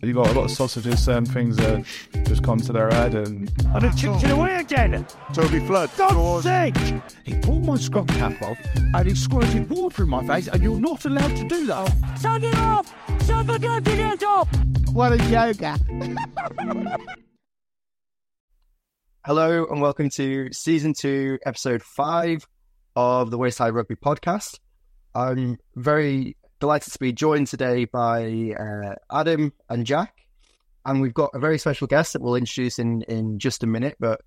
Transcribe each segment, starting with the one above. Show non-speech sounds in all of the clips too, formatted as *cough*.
You've got a lot of sausages, certain things that just come to their head, and And it chipped oh. it away again. Toby Flood. God's sake! He pulled my scrub cap off and he squirted water in my face, and you're not allowed to do that. Turn it off! Somebody turn it off! What a yoga. *laughs* Hello and welcome to season two, episode five of the Wayside Rugby podcast. I'm very delighted to be joined today by uh, Adam and Jack, and we've got a very special guest that we'll introduce in, in just a minute. But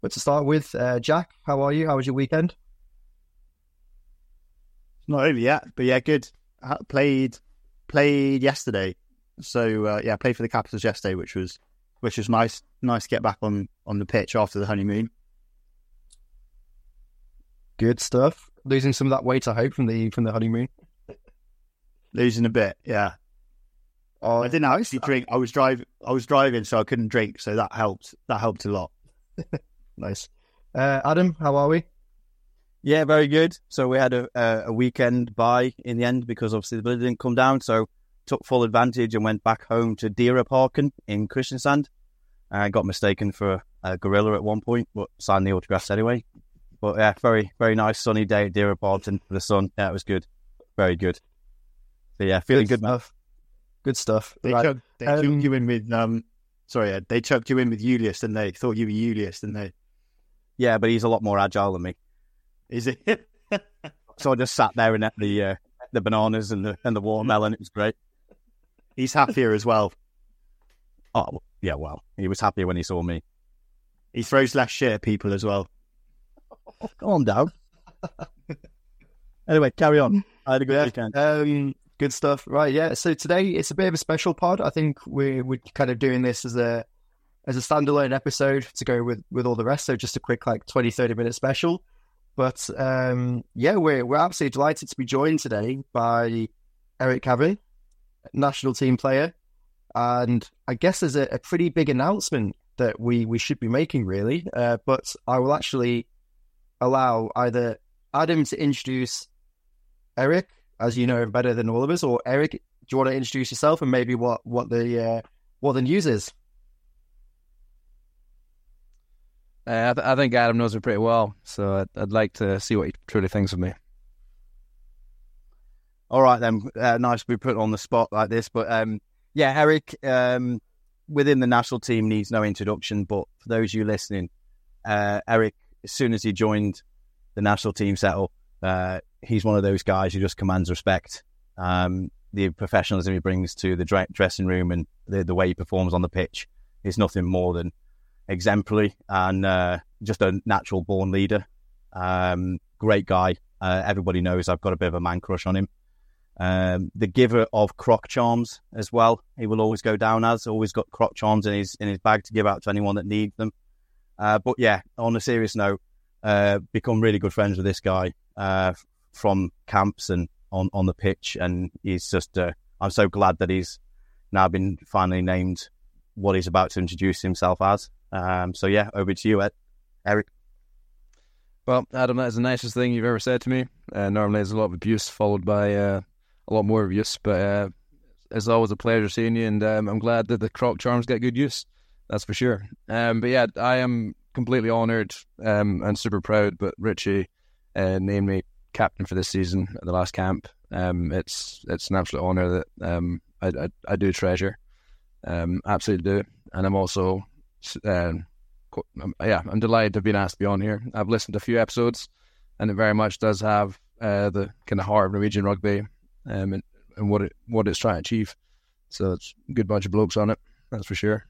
but to start with, uh, Jack, how are you? How was your weekend? Not over yet, but yeah, good. I played played yesterday, so uh, yeah, played for the Capitals yesterday, which was which was nice. Nice to get back on on the pitch after the honeymoon. Good stuff. Losing some of that weight, I hope, from the from the honeymoon. Losing a bit, yeah. Oh, I didn't actually drink. I was driving. I was driving, so I couldn't drink. So that helped. That helped a lot. *laughs* nice. Uh, Adam, how are we? Yeah, very good. So we had a, a, a weekend buy in the end because obviously the bill didn't come down. So took full advantage and went back home to Dyreparken in Kristiansand. I got mistaken for a gorilla at one point, but signed the autographs anyway. But yeah, very very nice sunny day at Dyreparken for the sun. Yeah, it was good, very good. Yeah, feeling good, man. stuff. Good stuff. They Right. chucked, they Um, you in with um. Sorry, Ed, they chucked you in with Julius, and they thought you were Julius, didn't they? Yeah, but he's a lot more agile than me. Is it? *laughs* So I just sat there and ate the uh, the bananas and the and the watermelon. It was great. He's happier as well. Oh yeah, well, he was happier when he saw me. He throws less shit at people as well. Calm down. *laughs* anyway, carry on. I had a good Yeah, weekend. Um, good stuff. Right, yeah. So today it's a bit of a special pod. I think we're we're kind of doing this as a as a standalone episode to go with with all the rest. So just a quick like 20, 30 minute special. But um, yeah, we're we're absolutely delighted to be joined today by Eric Cavan, national team player, and I guess there's a, a pretty big announcement that we we should be making really. Uh, but I will actually allow either Adam to introduce Eric, as you know better than all of us, or Eric, do you want to introduce yourself and maybe what what the uh, what the news is? Uh, I, th- I think Adam knows me pretty well, so I'd, I'd like to see what he truly thinks of me. All right then. Uh, nice to be put on the spot like this, but um, yeah, Eric um, within the national team needs no introduction. But for those of you listening, uh, Eric, as soon as he joined the national team setup, uh, he's one of those guys who just commands respect. Um, the professionalism he brings to the dre- dressing room and the, the way he performs on the pitch is nothing more than exemplary and uh, just a natural born leader. Um, great guy. Uh, everybody knows I've got a bit of a man crush on him. Um, the giver of croc charms as well. He will always go down as always got croc charms in his in his bag to give out to anyone that needs them. Uh, but yeah, on a serious note, uh, become really good friends with this guy uh, from camps and on on the pitch, and he's just. Uh, I'm so glad that he's now been finally named what he's about to introduce himself as. Um, so yeah, over to you, Ed. Eric. Well, Adam, that is the nicest thing you've ever said to me. Uh, normally, there's a lot of abuse followed by uh, a lot more abuse, but uh, it's always a pleasure seeing you, and um, I'm glad that the croc charms get good use. That's for sure. Um, but yeah, I am completely honoured um, and super proud. But Richie uh, named me captain for this season at the last camp. Um, it's it's an absolute honour that um, I, I I do treasure, um, absolutely do, and I'm also um, um, yeah, I'm delighted to have been asked to be on here. I've listened to a few episodes, and it very much does have uh, the kind of heart of Norwegian rugby, um, and, and what it what it's trying to achieve. So it's a good bunch of blokes on it, that's for sure.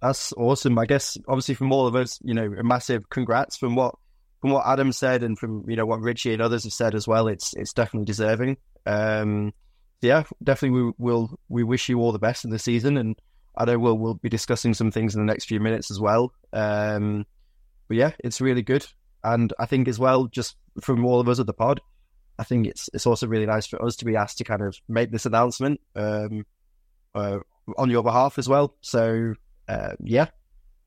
That's awesome. I guess obviously from all of us, you know, a massive congrats from what from what Adam said and from you know what Richie and others have said as well. It's it's definitely deserving. Um, yeah, definitely we will we wish you all the best in the season, and I know we'll we'll be discussing some things in the next few minutes as well. Um, but yeah, it's really good, and I think as well, just from all of us at the pod, I think it's it's also really nice for us to be asked to kind of make this announcement um, uh, on your behalf as well. So uh, yeah,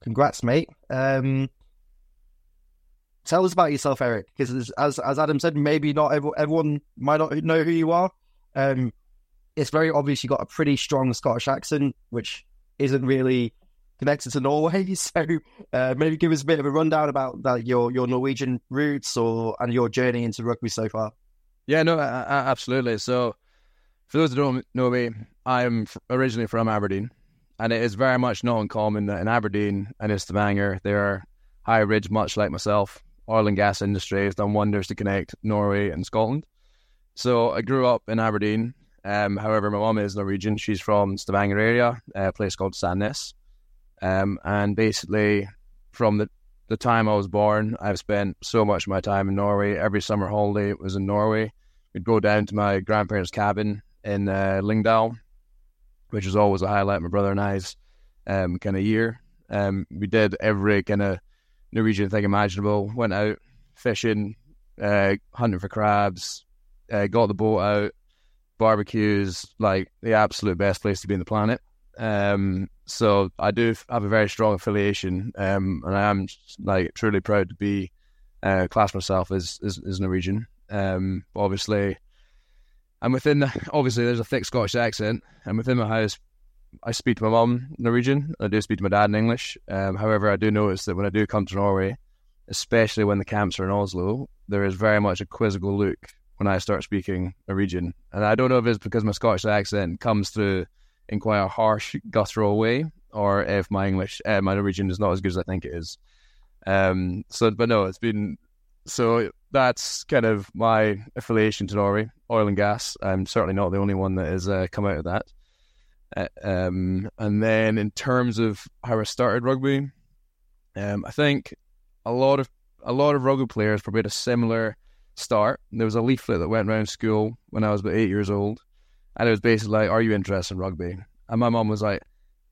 congrats, mate. Um, tell us about yourself, Eric, because as as Adam said, maybe not everyone, everyone might not know who you are. Um, it's very obvious you got a pretty strong Scottish accent, which isn't really connected to Norway. *laughs* So uh, maybe give us a bit of a rundown about that, your your Norwegian roots or and your journey into rugby so far. Yeah, no, a- a- absolutely. So, for those that don't know me, I'm originally from Aberdeen, and it is very much not uncommon that in Aberdeen and in Stavanger, there are high ridge, much like myself. Oil and gas industry has done wonders to connect Norway and Scotland. So, I grew up in Aberdeen. Um, however, my mum is Norwegian. She's from Stavanger area, a place called Sandnes. Um, and basically, from the the time I was born, I've spent so much of my time in Norway. Every summer holiday it was in Norway. We'd go down to my grandparents' cabin in uh, Lyngdal, which was always a highlight my brother and I's um, kind of year. Um, we did every kind of Norwegian thing imaginable. Went out fishing, uh, hunting for crabs, uh, got the boat out, barbecues, like the absolute best place to be on the planet. Um, so I do have a very strong affiliation, um, and I am like truly proud to be uh, class myself as as, as Norwegian. Um, obviously, I'm within. The, obviously, there's a thick Scottish accent, and within my house, I speak to my mum Norwegian. I do speak to my dad in English. Um, however, I do notice that when I do come to Norway, especially when the camps are in Oslo, there is very much a quizzical look when I start speaking Norwegian, and I don't know if it's because my Scottish accent comes through in quite a harsh, *laughs* guttural way, or if my English, uh, my Norwegian is not as good as I think it is. Um, so, but no, it's been so that's kind of my affiliation to Norway, oil and gas. I'm certainly not the only one that has uh, come out of that. Uh, um, and then in terms of how I started rugby, um, I think a lot of a lot of rugby players probably had a similar start. There was a leaflet that went around school when I was about eight years old, and it was basically like, "Are you interested in rugby?" And my mom was like,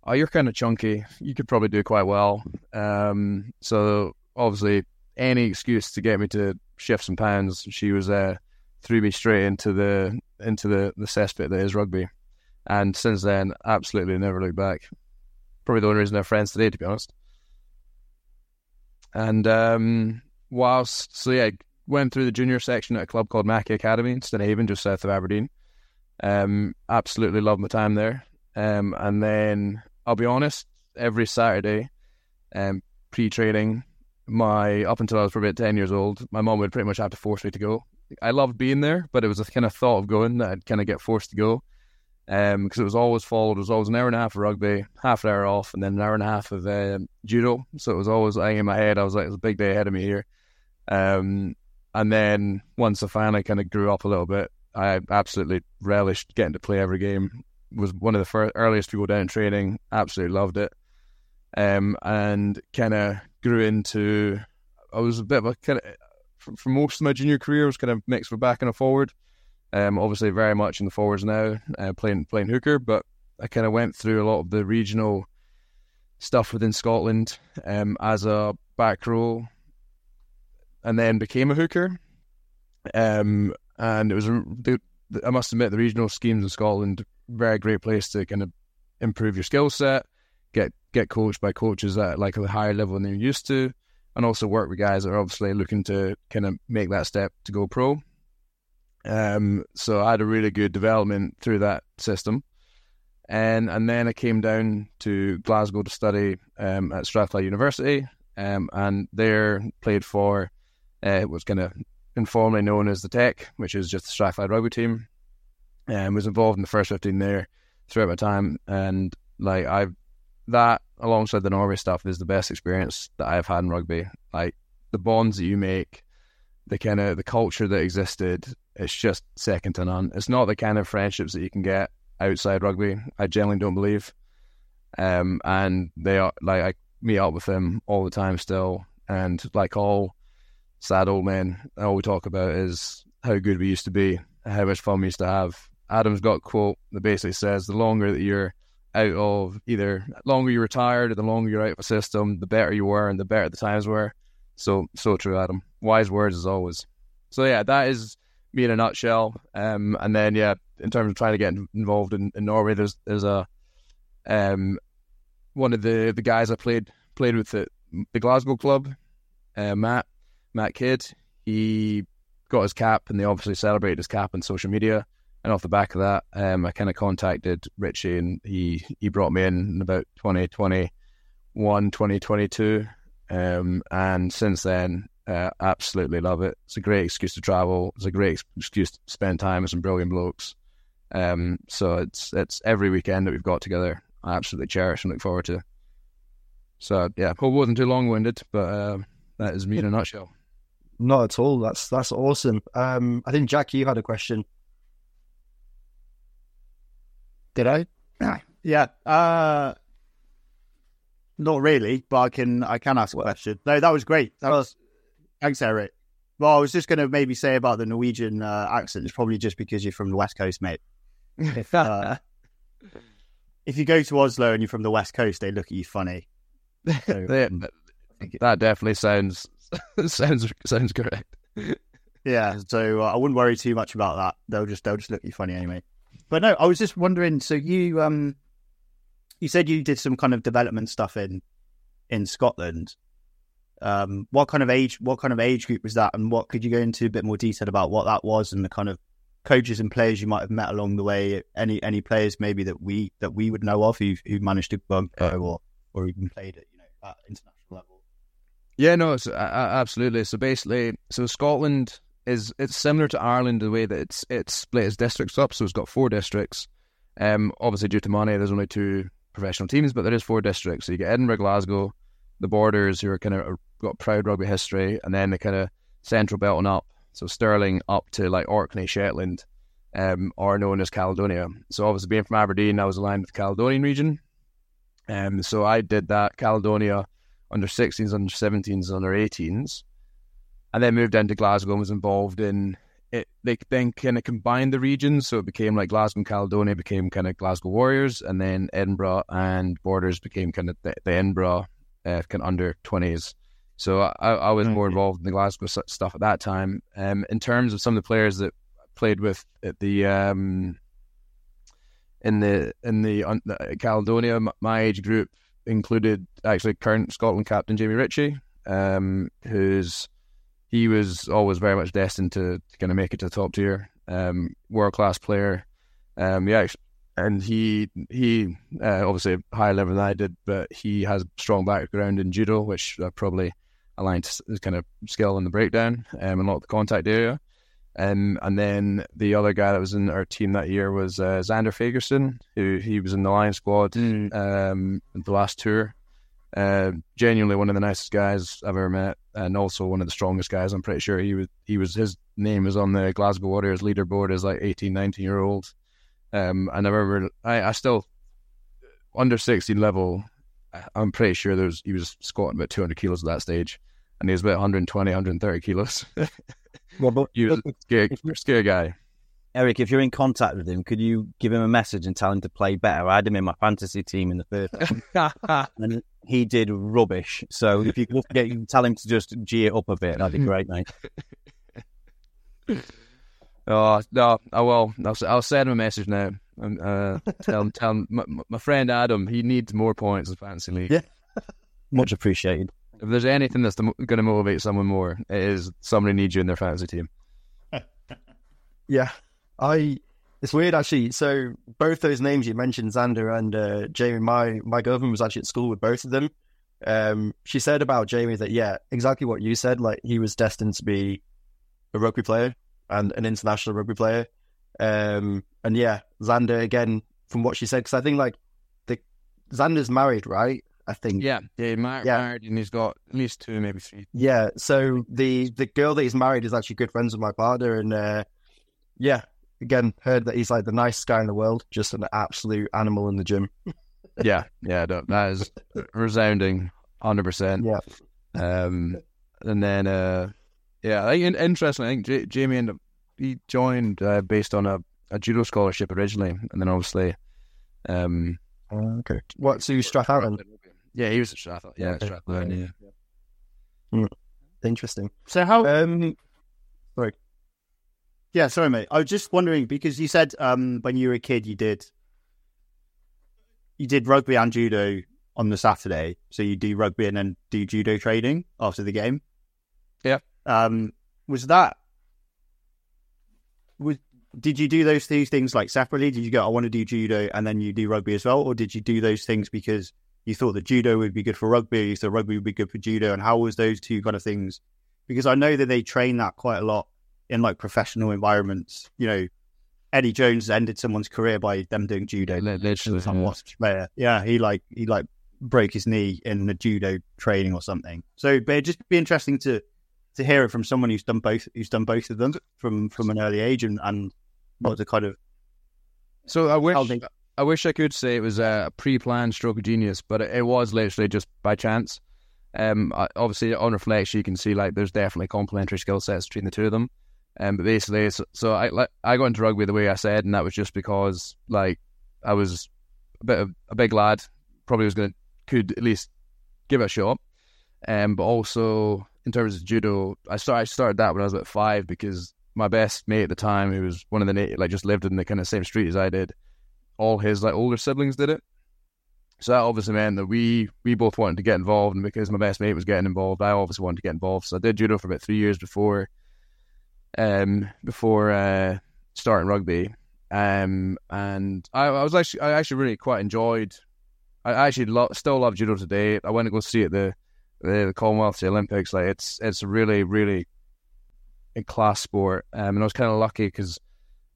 "Oh, you're kind of chunky. You could probably do quite well." Um, so obviously, any excuse to get me to shift some pounds, she was uh, threw me straight into the into the the cesspit that is rugby. And since then, absolutely never looked back. Probably the only reason they're friends today, to be honest. And um, whilst so yeah, went through the junior section at a club called Mackie Academy in Stonehaven, just south of Aberdeen. Um, absolutely loved my time there. Um, and then I'll be honest, every Saturday, um, pre-training, my up until I was probably about ten years old, my mom would pretty much have to force me to go. I loved being there, but it was a kind of thought of going that I'd kind of get forced to go. Um, because it was always followed. It was always an hour and a half of rugby, half an hour off, and then an hour and a half of um, judo. So it was always like in my head. I was like, "It's a big day ahead of me here." Um, and then once I finally kind of grew up a little bit, I absolutely relished getting to play every game. Was one of the first, earliest people down training. Absolutely loved it. Um, and kind of grew into. I was a bit of a kind of for, for most of my junior career, was kind of mixed with back and a forward. Um, obviously very much in the forwards now, uh, playing playing hooker, but I kind of went through a lot of the regional stuff within Scotland um, as a back row, and then became a hooker. Um, and it was I must admit the regional schemes in Scotland very great place to kind of improve your skill set, get get coached by coaches at like a higher level than you're used to, and also work with guys that are obviously looking to kind of make that step to go pro. Um, so I had a really good development through that system. And and then I came down to Glasgow to study um, at Strathclyde University, um, and there played for uh, what's kind of informally known as the Tech, which is just the Strathclyde rugby team, and was involved in the first fifteen there throughout my time. And like I've that alongside the Norway stuff is the best experience that I've had in rugby. Like the bonds that you make, the kind of the culture that existed, it's just second to none. It's not the kind of friendships that you can get outside rugby. I generally don't believe. Um, and they are like I meet up with them all the time still, and like all sad old men, all we talk about is how good we used to be, how much fun we used to have. Adam's got a quote that basically says, "The longer that you're out of either, longer you're retired or the longer you're out of a system, the better you were and the better the times were." So, so true, Adam. Wise words as always. So yeah, that is me in a nutshell. Um, and then yeah, in terms of trying to get involved in, in Norway, there's there's a um one of the the guys I played played with at the Glasgow club, uh, Matt Matt Kidd. He got his cap, and they obviously celebrated his cap on social media. and off the back of that, um, I kind of contacted Richie, and he he brought me in in about 2021, 2022, um, and since then, uh, absolutely love it. It's a great excuse to travel. It's a great excuse to spend time with some brilliant blokes. Um, so it's it's every weekend that we've got together. I absolutely cherish and look forward to. So yeah, hope wasn't too long winded, but uh, that is me in a *laughs* nutshell. Not at all. That's that's awesome. Um, I think Jack, you had a question. Did I? yeah. Uh, not really, but I can I can ask a question. No, that was great. That was thanks, Eric. Well, I was just going to maybe say about the Norwegian uh, accent. It's probably just because you're from the West Coast, mate. If, *laughs* uh, if you go to Oslo and you're from the West Coast, they look at you funny. So, *laughs* um, that- I think it- that definitely sounds *laughs* sounds sounds correct. Yeah, so uh, I wouldn't worry too much about that. They'll just they'll just look at you funny anyway. But no, I was just wondering. So you um, you said you did some kind of development stuff in in Scotland. Um, what kind of age? What kind of age group was that? And what could you go into a bit more detail about what that was and the kind of coaches and players you might have met along the way? Any any players maybe that we that we would know of who who managed to go or or even played at you know at international level. Yeah, no, uh, absolutely. So basically, so Scotland is it's similar to Ireland the way that it's it's split its districts up. So it's got four districts. Um, obviously due to money, there's only two professional teams, but there is four districts. So you get Edinburgh, Glasgow, the Borders, who are kind of got proud rugby history, and then the kind of central belt and up. So Stirling up to like Orkney, Shetland, um, are known as Caledonia. So obviously being from Aberdeen, I was aligned with the Caledonian region. Um, so I did that Caledonia under 16s, under 17s, under 18s, and then moved into Glasgow and was involved in it. They then kind of combined the regions, so it became like Glasgow and Caledonia became kind of Glasgow Warriors, and then Edinburgh and Borders became kind of the, the Edinburgh uh, kind of under 20s. So I, I was more involved in the Glasgow stuff at that time. Um, in terms of some of the players that I played with at the um, in the in the, the Caledonia, my age group included actually current Scotland captain Jamie Ritchie, um, who's he was always very much destined to, to kind of make it to the top tier, um, world class player. Um, yeah, and he he uh, obviously higher level than I did, but he has strong background in judo, which uh, probably aligned to kind of skill in the breakdown um, and not the contact area. Um, and then the other guy that was in our team that year was uh, Zander Fagerson, who he was in the Lion squad um, the last tour. Uh, genuinely one of the nicest guys I've ever met, and also one of the strongest guys. I'm pretty sure he was. He was his name was on the Glasgow Warriors leaderboard as like 18, 19 year old. Um, and I remember I, I still under 16 level. I'm pretty sure there was he was squatting about 200 kilos at that stage, and he was about 120, 130 kilos. *laughs* Well, but he was a scary, scary guy. Eric, if you're in contact with him, could you give him a message and tell him to play better? I had him in my fantasy team in the first, *laughs* and he did rubbish. So if you could get you tell him to just g it up a bit, that'd be great, mate. *laughs* Oh no! I will. I'll, s- I'll send him a message now. And, uh, tell him, tell him, my, my friend Adam, he needs more points in fantasy league. Yeah. Much appreciated. If there's anything that's going to motivate someone more, it is somebody needs you in their fantasy team. *laughs* Yeah, I. It's weird actually. So both those names you mentioned, Zander and uh, Jamie, my my girlfriend was actually at school with both of them. Um, she said about Jamie that yeah, exactly what you said. Like he was destined to be a rugby player and an international rugby player. Um, and yeah, Zander again from what she said because I think like the Zander's married, right? I think Yeah, yeah, mar- Yeah. married, and he's got at least two, maybe three. Yeah, so the the girl that he's married is actually good friends with my partner, and uh, yeah, again heard that he's like the nicest guy in the world, just an absolute animal in the gym. *laughs* Yeah, yeah, that is resounding, hundred percent. Yeah. Um, and then, uh, yeah, I think in- interesting. I think J- Jamie ended up, he joined uh, based on a, a judo scholarship originally, and then obviously, um, okay. What? So you Strathallan? Yeah, he was at Strathclyde. Yeah, Okay. Strathclyde. Yeah. Interesting. So how? Um, sorry. Yeah, sorry, mate. I was just wondering because you said um, when you were a kid you did you did rugby and judo on the Saturday. So you do rugby and then do judo training after the game. Yeah. Um, was that was did you do those two things like separately? Did you go, I want to do judo and then you do rugby as well? Or did you do those things because you thought that judo would be good for rugby, you thought rugby would be good for judo? And how was those two kind of things? Because I know that they train that quite a lot in like professional environments. You know, Eddie Jones ended someone's career by them doing judo. Literally, Some yeah. Wasps player. Yeah, he like he like broke his knee in the judo training or something. So but it'd just be interesting to to hear it from someone who's done both who's done both of them from from an early age and, and what the kind of So I wish they I wish I could say it was a pre-planned stroke of genius, but it, was literally just by chance. Um, obviously on reflection, you can see like there's definitely complementary skill sets between the two of them. Um, but basically, so, so I like I got into rugby the way I said, and that was just because like I was a bit of a big lad, probably was gonna could at least give it a shot. Um, but also in terms of judo, I started I started that when I was about five because my best mate at the time, who was one of the like just lived in the kind of same street as I did, all his like older siblings did it. So that obviously meant that we we both wanted to get involved, and because my best mate was getting involved, I obviously wanted to get involved. So I did judo for about three years before, um, before uh, starting rugby. Um, and I, I was actually I actually really quite enjoyed. I actually lo- still love judo today. I went to go see it the the, the Commonwealth, the Olympics. Like it's it's really really a class sport. Um, and I was kind of lucky because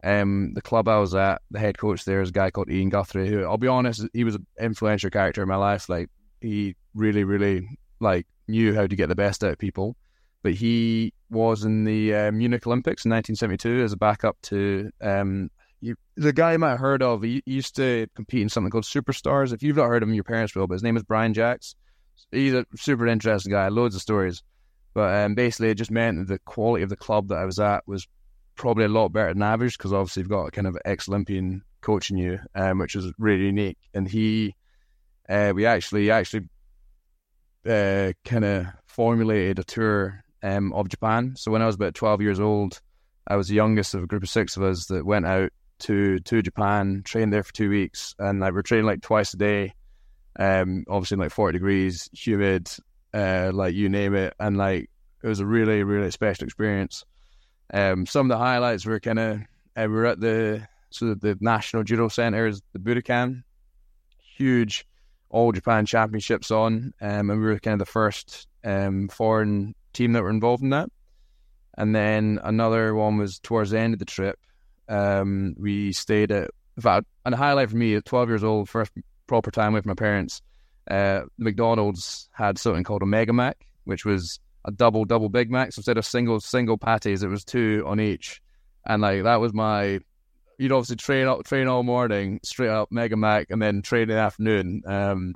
um, the club I was at, the head coach there is a guy called Ian Guthrie, who I'll be honest, he was an influential character in my life. Like he really, really like knew how to get the best out of people. But he was in the uh, Munich Olympics in 1972 as a backup to um, you, the guy you might have heard of. He, used to compete in something called Superstars. If you've not heard of him, your parents will. But his name is Brian Jacks. He's a super interesting guy. Loads of stories. But um, basically, it just meant that the quality of the club that I was at was probably a lot better than average because obviously you've got a kind of ex Olympian coaching you, um, which is really unique. And he, uh, we actually actually uh, kind of formulated a tour um, of Japan. So when I was about twelve years old, I was the youngest of a group of six of us that went out to to Japan, trained there for two weeks, and like we're training like twice a day. Um, obviously in like forty degrees, humid, uh, like you name it, and like it was a really really special experience. Um, some of the highlights were kind of uh, we were at the so the National Judo Center is the Budokan, huge all Japan championships on, um, and we were kind of the first um, foreign team that were involved in that. And then another one was towards the end of the trip. Um, we stayed at, in fact, and a highlight for me at 12 years old, first proper time with my parents. Uh, McDonald's had something called a Mega Mac, which was a double double Big Mac. So instead of single single patties, it was two on each, and like that was my. You'd obviously train up, train all morning, straight up Mega Mac, and then train in the afternoon, um,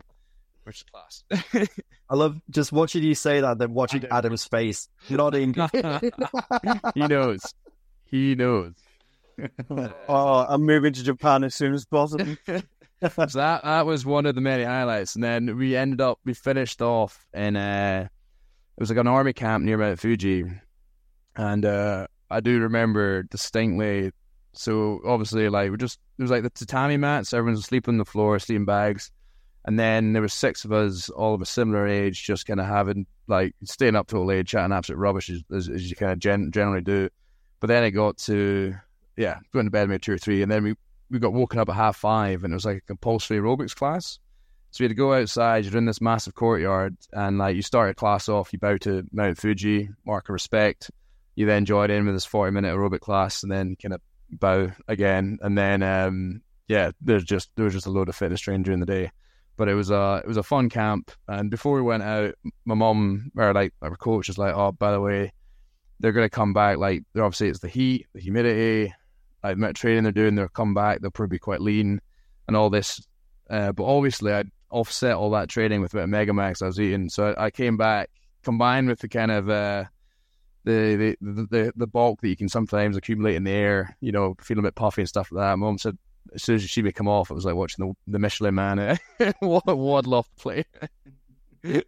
which is class. *laughs* I love just watching you say that, then watching Adam's face nodding. *laughs* he knows. He knows. *laughs* Oh, I'm moving to Japan as soon as possible. so that that was one of the many highlights, and then we ended up we finished off in uh it was like an army camp near Mount Fuji, and uh I do remember distinctly. So obviously, like we just it was like the tatami mats. Everyone's sleeping on the floor, sleeping bags, and then there was six of us, all of a similar age, just kind of having like staying up till late, chatting absolute rubbish as, as, as you kind of gen- generally do. But then it got to yeah, going to bed maybe two or three, and then we we got woken up at half five, and it was like a compulsory aerobics class. So we had to go outside. You're in this massive courtyard, and like you start a class off, you bow to Mount Fuji, mark of respect. You then join in with this 40 minute aerobic class, and then kind of bow again, and then um, yeah, there's just there was just a load of fitness training during the day. But it was a it was a fun camp, and before we went out, my mum or like our coach was like, "Oh, by the way, they're going to come back. Like, obviously it's the heat, the humidity, like the training they're doing. They'll come back. They'll probably be quite lean and all this. Uh, but obviously, I'd offset all that training with a bit of Megamax I was eating. So I, came back combined with the kind of uh, the, the the the bulk that you can sometimes accumulate in the air. You know, feeling a bit puffy and stuff like that. Mum said as soon as she would come off, it was like watching the the Michelin Man uh, *laughs* Wadloff play. *laughs*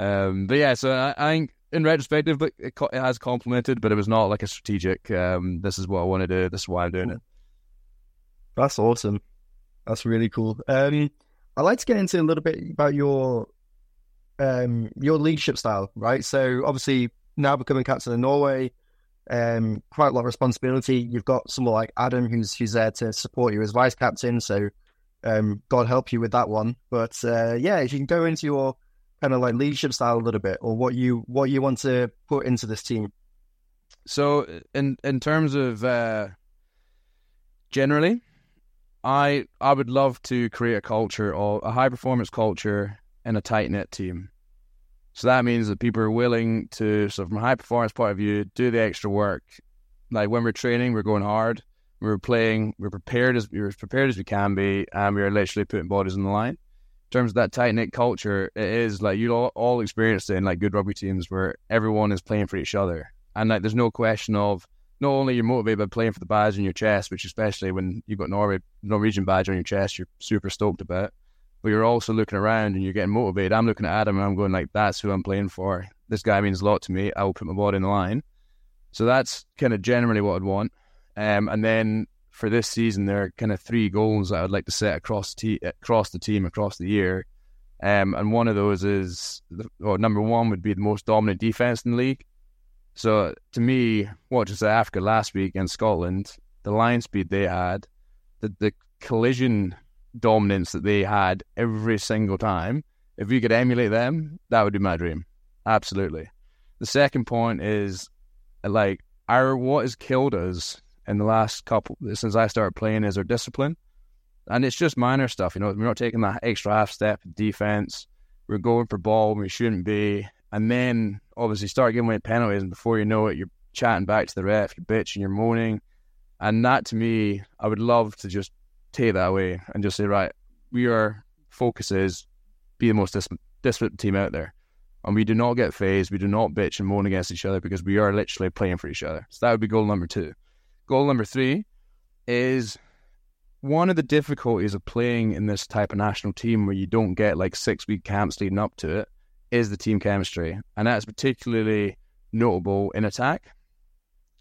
um, but yeah, so I, I think in retrospective, it, it has complemented, but it was not like a strategic. Um, this is what I want to do. This is why I'm doing it. That's awesome. That's really cool. Um, I'd like to get into a little bit about your um, your leadership style, right? So obviously now becoming captain of Norway, um, quite a lot of responsibility. You've got someone like Adam who's who's there to support you as vice captain. So um, God help you with that one. But uh, yeah, if you can go into your kind of like leadership style a little bit, or what you what you want to put into this team. So in in terms of uh, generally, I I would love to create a culture or a high performance culture in a tight knit team. So that means that people are willing to, so from a high performance point of view, do the extra work. Like when we're training, we're going hard. We're playing. We're prepared as we're as prepared as we can be, and we're literally putting bodies on the line. In terms of that tight knit culture, it is like you all, all experienced it in like good rugby teams where everyone is playing for each other, and like there's no question of not only you're motivated by playing for the badge on your chest, which especially when you've got Norway Norwegian badge on your chest, you're super stoked about but you're also looking around and you're getting motivated. I'm looking at Adam and I'm going like, that's who I'm playing for. This guy means a lot to me. I will put my body in the line. So that's kind of generally what I'd want. Um, and then for this season, there are kind of three goals that I'd like to set across te- across the team across the year. Um, and one of those is, well, number one would be the most dominant defense in the league. So to me, watching South Africa last week against Scotland, the line speed they had, the, the collision dominance that they had every single time, if we could emulate them, that would be my dream. Absolutely. The second point is uh, like our what has killed us in the last couple since I started playing is our discipline. And it's just minor stuff, you know, we're not taking that extra half step defense. We're going for ball when we shouldn't be. And then obviously start giving away penalties and before you know it, you're chatting back to the ref, you're bitching, you're moaning. And that to me, I would love to just take that away and just say, right, we are focus is be the most dis- disciplined team out there. And we do not get phased. We do not bitch and moan against each other because we are literally playing for each other. So that would be goal number two. Goal number three is one of the difficulties of playing in this type of national team where you don't get like six week camps leading up to it is the team chemistry. And that's particularly notable in attack.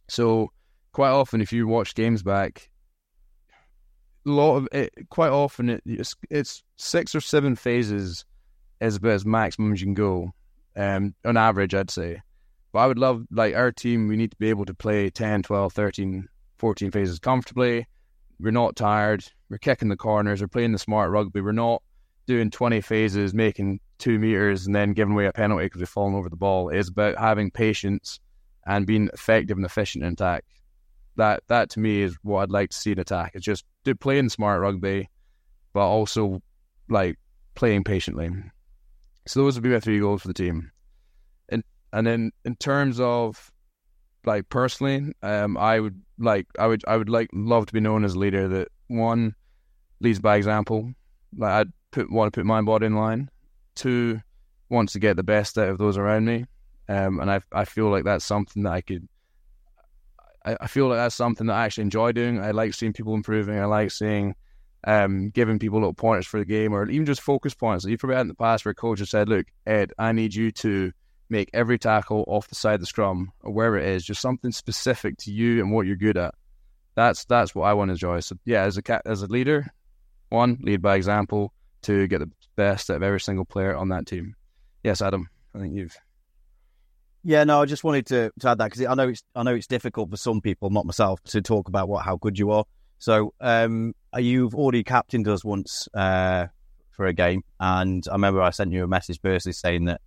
So quite often, if you watch games back, a lot of it, quite often it, it's, it's six or seven phases is about as maximum as you can go. Um, on average, I'd say. But I would love, like, our team, we need to be able to play 10, 12, 13, 14 phases comfortably. We're not tired. We're kicking the corners. We're playing the smart rugby. We're not doing 20 phases, making two meters, and then giving away a penalty because we've fallen over the ball. It's about having patience and being effective and efficient in attack. That, that to me is what I'd like to see in attack. It's just playing smart rugby, but also like playing patiently. So those would be my three goals for the team. And and then in terms of like personally, um, I would like I would I would like love to be known as a leader that one leads by example. Like I'd put want to put my body in line. Two want to get the best out of those around me. Um, and I I feel like that's something that I could I, I feel like that's something that I actually enjoy doing. I like seeing people improving. I like seeing um, giving people little pointers for the game or even just focus points. You've probably had in the past where a coach has said, look, Ed, I need you to make every tackle off the side of the scrum or wherever it is, just something specific to you and what you're good at. That's that's what I want to enjoy. So yeah, as a as a leader, one, lead by example, two, get the best out of every single player on that team. Yes, Adam, I think you've yeah, no, I just wanted to, to add that because I know it's I know it's difficult for some people, not myself, to talk about what how good you are. So um, you've already captained us once uh, for a game, and I remember I sent you a message personally saying that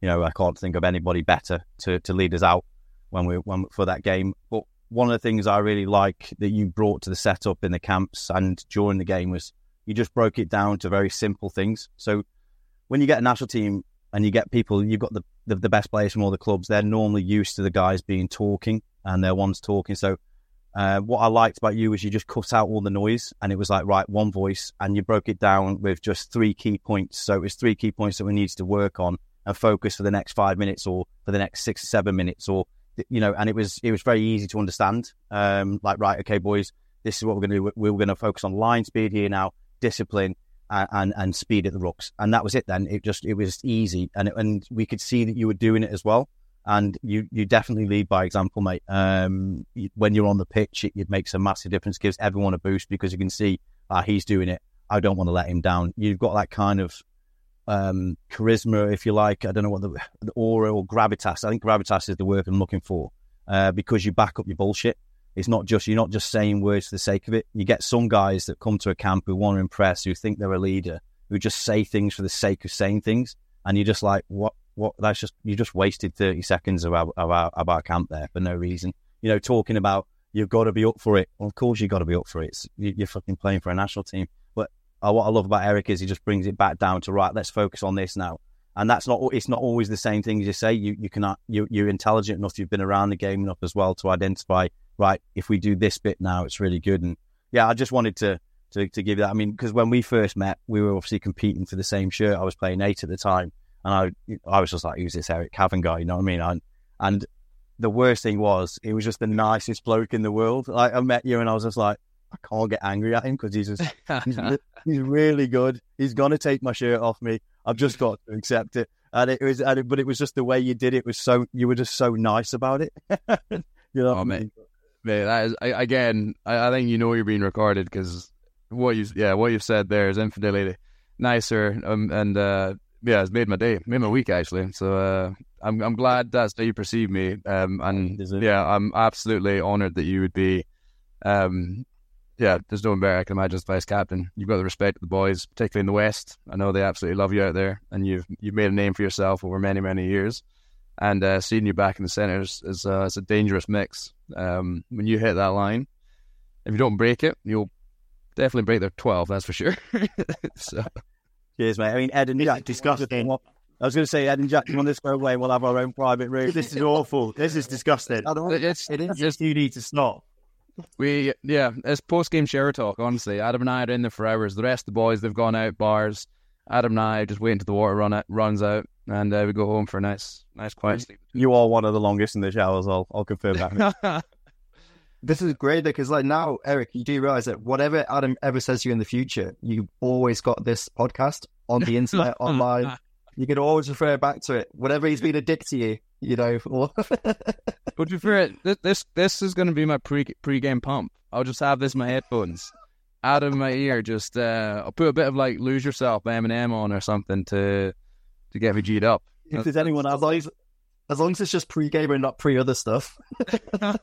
you know I can't think of anybody better to, to lead us out when we when for that game. But one of the things I really like that you brought to the setup in the camps and during the game was you just broke it down to very simple things. So when you get a national team and you get people, you've got the, the, the, best players from all the clubs. They're normally used to the guys being talking and they're ones talking. So, uh, what I liked about you was you just cut out all the noise and it was like, right, one voice and you broke it down with just three key points. So, it was three key points that we needed to work on and focus for the next five minutes or for the next six or seven minutes or, you know, and it was, it was very easy to understand. Um, like, right, okay, boys, this is what we're going to do. We're going to focus on line speed here now, discipline, and and speed at the rucks, and that was it. Then it just it was easy, and it, and we could see that you were doing it as well. And you you definitely lead by example, mate. Um, when you're on the pitch, it, it, makes a massive difference. Gives everyone a boost because you can see ah, he's doing it. I don't want to let him down. You've got that kind of um, charisma, if you like. I don't know what the, the aura or gravitas. I think gravitas is the word I'm looking for. uh, because you back up your bullshit. It's not just you're not just saying words for the sake of it. You get some guys that come to a camp who want to impress, who think they're a leader, who just say things for the sake of saying things, and you're just like, what? What? That's just you just wasted thirty seconds of our of our, of our camp there for no reason. You know, talking about you've got to be up for it. Well, of course, you've got to be up for it. It's, you- you're fucking playing for a national team. But uh, what I love about Eric is he just brings it back down to right. Let's focus on this now. And that's not. It's not always the same thing as you say. You you can you you're intelligent enough. You've been around the game enough as well to identify. Right, if we do this bit now, it's really good. And yeah, I just wanted to to, to give you that. I mean, because when we first met, we were obviously competing for the same shirt. I was playing eight at the time, and I I was just like, who's this Eric Cavan guy? You know what I mean? And, and the worst thing was, he was just the nicest bloke in the world. Like I met you, and I was just like, I can't get angry at him because he's just he's, *laughs* he's really good. He's gonna take my shirt off me. I've just got to accept it. And it was, and it, but it was just the way you did it was so. You were just so nice about it. *laughs* you know, oh, what I Oh, mean? Mate, that is I, again. I, I think you know you're being recorded because what you yeah what you've said there is infinitely nicer um, and uh, yeah it's made my day, made my week actually. So uh, I'm I'm glad that's how you perceive me. Um, and yeah, I'm absolutely honoured that you would be. Um, yeah, there's no one better I can imagine as vice captain. You've got the respect of the boys, particularly in the West. I know they absolutely love you out there, and you've you've made a name for yourself over many many years. And uh, seeing you back in the centre is uh, is a dangerous mix. Um, when you hit that line, if you don't break it, you'll definitely break their twelve. That's for sure. *laughs* so Cheers, mate. I mean, Ed and Jack, disgusting. I was going to say, Ed and Jack, come on this go away. We'll have our own private room. This is awful. This is disgusting. it's It is. You need to stop. we yeah, it's post game share talk. Honestly, Adam and I are in there for hours. The rest of the boys they've gone out bars. Adam and I just wait until the water run it runs out, and uh, we go home for a nice nice quiet sleep. You are one of the longest in the showers. I'll, I'll confirm that. *laughs* This is great because, like now, Eric, you do realize that whatever Adam ever says to you in the future, you've always got this podcast on the internet, *laughs* online. You can always refer back to it. Whatever he's been a dick to you, you know. or- But to be fair, this this, this is going to be my pre pre game pump. I'll just have this in my headphones, out of my ear. Just uh, I'll put a bit of like "Lose Yourself" by Eminem on or something to to get me g'd up. if there's anyone as long as, as long as it's just pre-game and not pre-other stuff. *laughs* if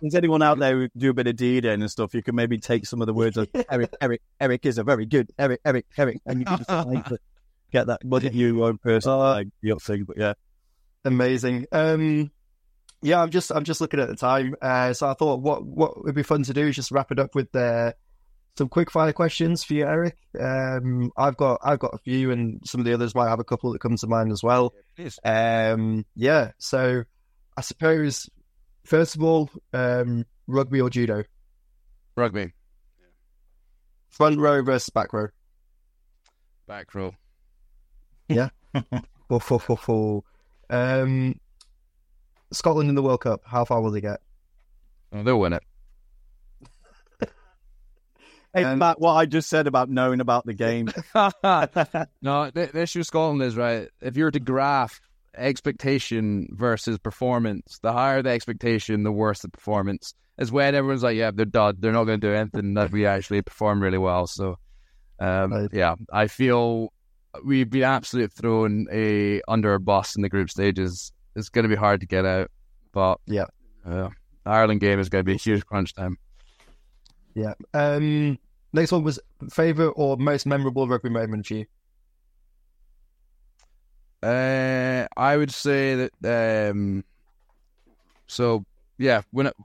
there's anyone out there who do a bit of deed and stuff, you can maybe take some of the words of *laughs* Eric, Eric, Eric is a very good Eric, Eric, Eric, and you can just like, get that. Wasn't you own person, like your thing, but yeah. Amazing. Um, yeah, I'm just I'm just looking at the time. Uh, so I thought what what would be fun to do is just wrap it up with uh, some quick fire questions for you, Eric. Um, I've got I've got a few, and some of the others might have a couple that come to mind as well. Please. Um, yeah. So I suppose first of all, um, rugby or judo, Rugby, front row versus back row. back row. Ho, ho, ho, ho. Um, Scotland in the World Cup. How far will they get? Oh, they'll win it. *laughs* Hey, Um, Matt, what I just said about knowing about the game. *laughs* *laughs* no, the, the issue with Scotland is right. If you were to graph expectation versus performance, the higher the expectation, the worse the performance. Is when everyone's like, "Yeah, they're done. They're not going to do anything that we actually perform really well." So, um, Right. yeah, I feel we've been absolutely thrown a under a bus in the group stages. It's going to be hard to get out, but Yeah. uh, Ireland game is going to be a huge crunch time. Yeah. Um, next one was favorite or most memorable rugby moment for you. Uh, I would say that. Um, so yeah, when it,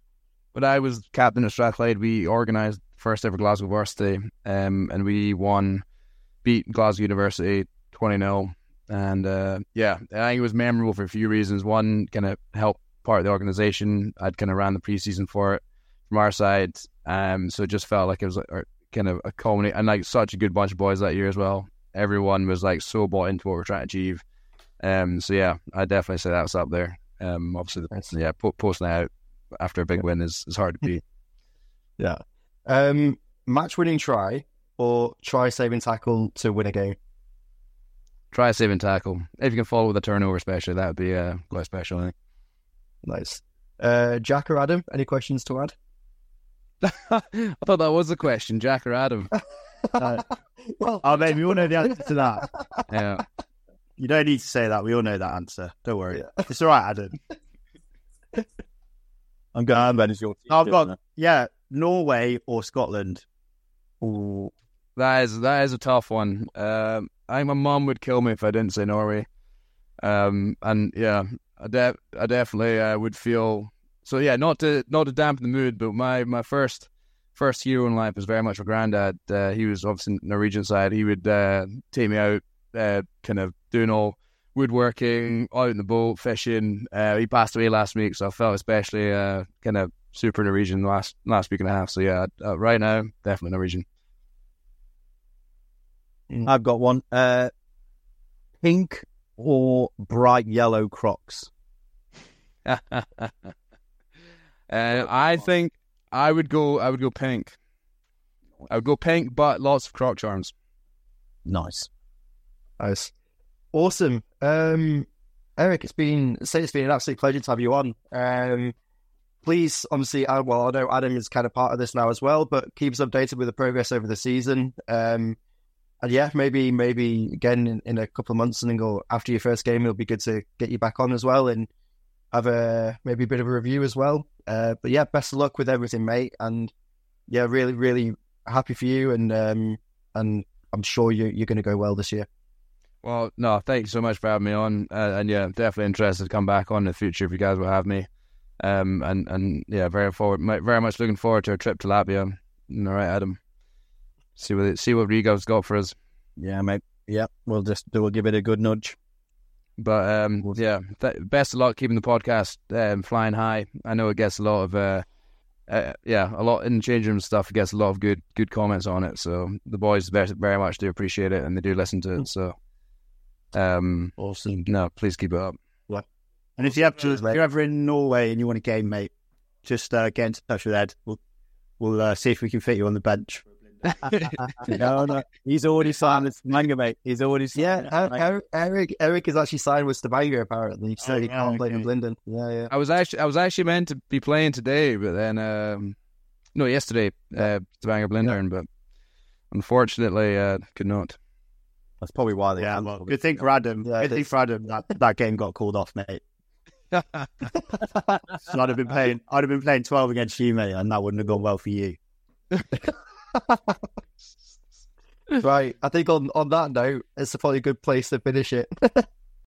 when I was captain of Strathclyde, we organised first ever Glasgow varsity, um, and we won, beat Glasgow University twenty 0 and uh, yeah, I think it was memorable for a few reasons. One, kind of helped part of the organisation. I'd kind of ran the preseason for it from our side, um, so it just felt like it was like, kind of a culminate and like such a good bunch of boys that year as well. Everyone was like so bought into what we're trying to achieve. Um, so yeah, I definitely say that's up there. Um, obviously, the, yeah, po- posting out after a big win is, is hard to beat. *laughs* Yeah. Um, match winning try or try saving tackle to win a game. Try a saving tackle if you can follow with a turnover, especially that would be uh, quite special. I think. Nice. Uh, Jack or Adam? Any questions to add? *laughs* I thought that was the question, Jack or Adam. *laughs* well, Oh, mate, we all know the answer to that. Yeah, You don't need to say that. We all know that answer. Don't worry. It's all right, Adam. *laughs* I'm going to manage your team. I've got yeah, Norway or Scotland. Ooh. That is that is a tough one. Um, I think my mom would kill me if I didn't say Norway. Um, and yeah, I, de- I definitely uh, would feel so. Yeah, not to not to dampen the mood, but my my first first hero in life was very much my granddad. Uh, he was obviously Norwegian side. He would uh, take me out, uh, kind of doing all woodworking, out in the boat, fishing. Uh, he passed away last week, so I felt especially uh, kind of super Norwegian last last week and a half. So yeah, uh, right now definitely Norwegian. I've got one. Uh, pink or bright yellow Crocs. *laughs* uh, I think I would go. I would go pink. I would go pink, but lots of croc charms. Nice. Nice. Awesome. Um, Eric, it's been say it's been an absolute pleasure to have you on. Um, please, obviously, uh, well, I know Adam is kind of part of this now as well, but keep us updated with the progress over the season. Um, and yeah, maybe maybe again in, in a couple of months, and then go after your first game, it'll be good to get you back on as well and have a maybe a bit of a review as well. Uh, but yeah, best of luck with everything, mate. And yeah, really, really happy for you, and um, and I'm sure you, you're going to go well this year. Well, no, thank you so much for having me on, uh, and yeah, I'm definitely interested to come back on in the future if you guys will have me. Um, and and yeah, very forward, very much looking forward to a trip to Latvia. All right, Adam. See what see what Riga's got for us. Yeah, mate. Yeah, we'll just we'll give it a good nudge. But um, yeah, th- best of luck keeping the podcast um, flying high. I know it gets a lot of uh, uh, yeah, a lot in the change room stuff. It gets a lot of good good comments on it. So the boys very, very much do appreciate it and they do listen to it. So um, Awesome. no, please keep it up. And if you have to, if you're ever in Norway and you want a game, mate, just uh, get in touch with Ed. We'll we'll uh, see if we can fit you on the bench. No, no, he's already signed with manga, mate. He's already signed. Yeah, Er- Eric, Eric Eric is actually signed with Stavanger apparently, so Oh, he yeah, can't play in okay. Linden. Yeah, yeah. I was actually I was actually meant to be playing today, but then um, no, yesterday, uh, Stavanger Blindern, but unfortunately, uh, could not. That's probably why they. Yeah, cancelled well, it. good thing for Adam. Yeah, good thing for Adam that that game got called off, mate. *laughs* So I'd have been playing. I'd have been playing twelve against you, mate, and that wouldn't have gone well for you. *laughs* *laughs* right. I think on, on that note, it's a probably a good place to finish it. *laughs*